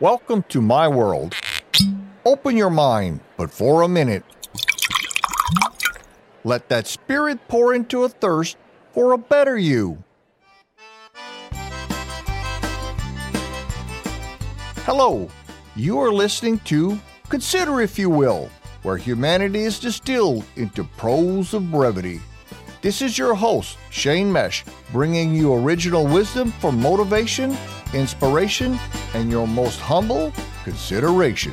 Welcome to my world. Open your mind, but for a minute. Let that spirit pour into a thirst for a better you. Hello, you are listening to Consider If You Will, where humanity is distilled into prose of brevity. This is your host, Shane Mesh, bringing you original wisdom for motivation, inspiration, and your most humble consideration.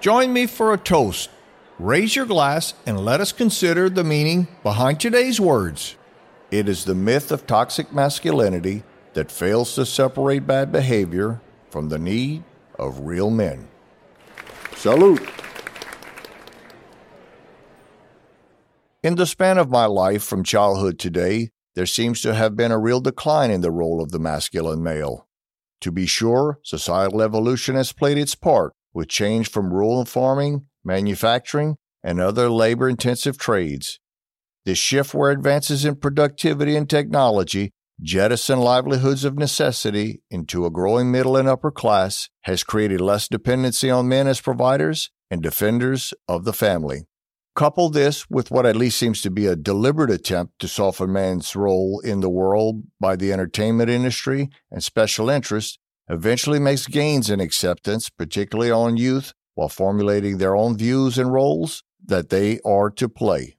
Join me for a toast. Raise your glass and let us consider the meaning behind today's words. It is the myth of toxic masculinity that fails to separate bad behavior from the need of real men. Salute. In the span of my life from childhood to today, there seems to have been a real decline in the role of the masculine male. To be sure, societal evolution has played its part with change from rural farming, manufacturing, and other labor intensive trades. This shift where advances in productivity and technology jettison livelihoods of necessity into a growing middle and upper class has created less dependency on men as providers and defenders of the family. Couple this with what at least seems to be a deliberate attempt to soften man's role in the world by the entertainment industry and special interests, eventually makes gains in acceptance, particularly on youth, while formulating their own views and roles that they are to play.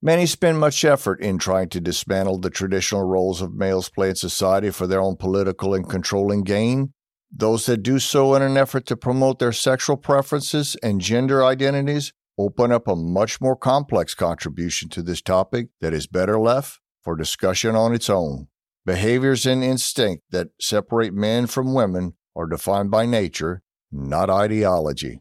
Many spend much effort in trying to dismantle the traditional roles of males play in society for their own political and controlling gain. Those that do so in an effort to promote their sexual preferences and gender identities open up a much more complex contribution to this topic that is better left for discussion on its own. Behaviors and instinct that separate men from women are defined by nature, not ideology.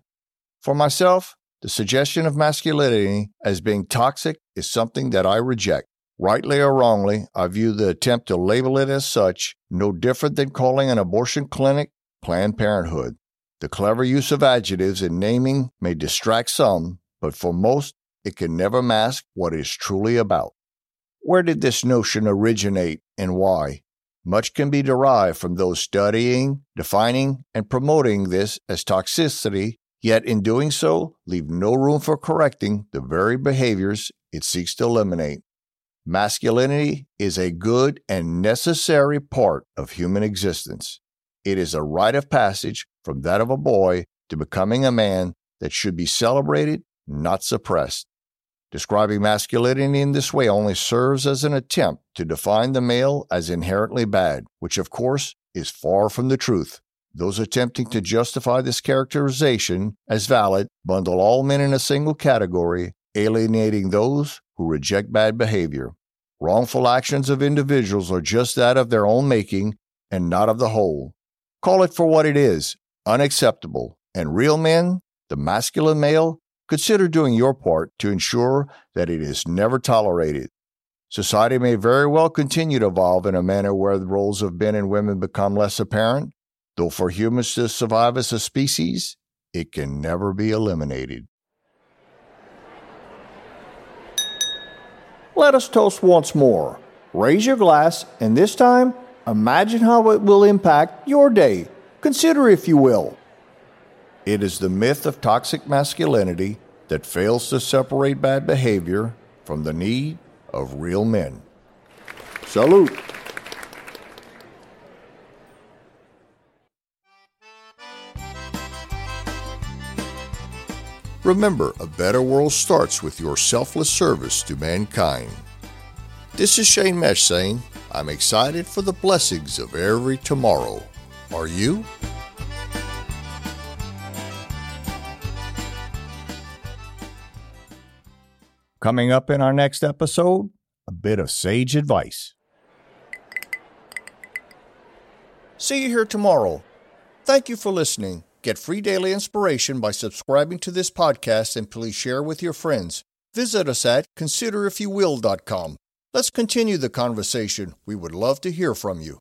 For myself, the suggestion of masculinity as being toxic is something that I reject. Rightly or wrongly, I view the attempt to label it as such no different than calling an abortion clinic Planned Parenthood. The clever use of adjectives in naming may distract some, but for most, it can never mask what it's truly about. Where did this notion originate and why? Much can be derived from those studying, defining, and promoting this as toxicity yet in doing so, leave no room for correcting the very behaviors it seeks to eliminate. Masculinity is a good and necessary part of human existence. It is a rite of passage from that of a boy to becoming a man that should be celebrated, not suppressed. Describing masculinity in this way only serves as an attempt to define the male as inherently bad, which of course is far from the truth. Those attempting to justify this characterization as valid bundle all men in a single category, alienating those who reject bad behavior. Wrongful actions of individuals are just that of their own making and not of the whole. Call it for what it is unacceptable. And real men, the masculine male, consider doing your part to ensure that it is never tolerated. Society may very well continue to evolve in a manner where the roles of men and women become less apparent, Though for humans to survive as a species, it can never be eliminated. Let us toast once more. Raise your glass, and this time, imagine how it will impact your day. Consider, if you will. It is the myth of toxic masculinity that fails to separate bad behavior from the need of real men. Salute. Remember, a better world starts with your selfless service to mankind. This is Shane Mesh saying, I'm excited for the blessings of every tomorrow. Are you? Coming up in our next episode, a bit of sage advice. See you here tomorrow. Thank you for listening. Get free daily inspiration by subscribing to this podcast and please share with your friends. Visit us at considerifyouwill.com. Let's continue the conversation. We would love to hear from you.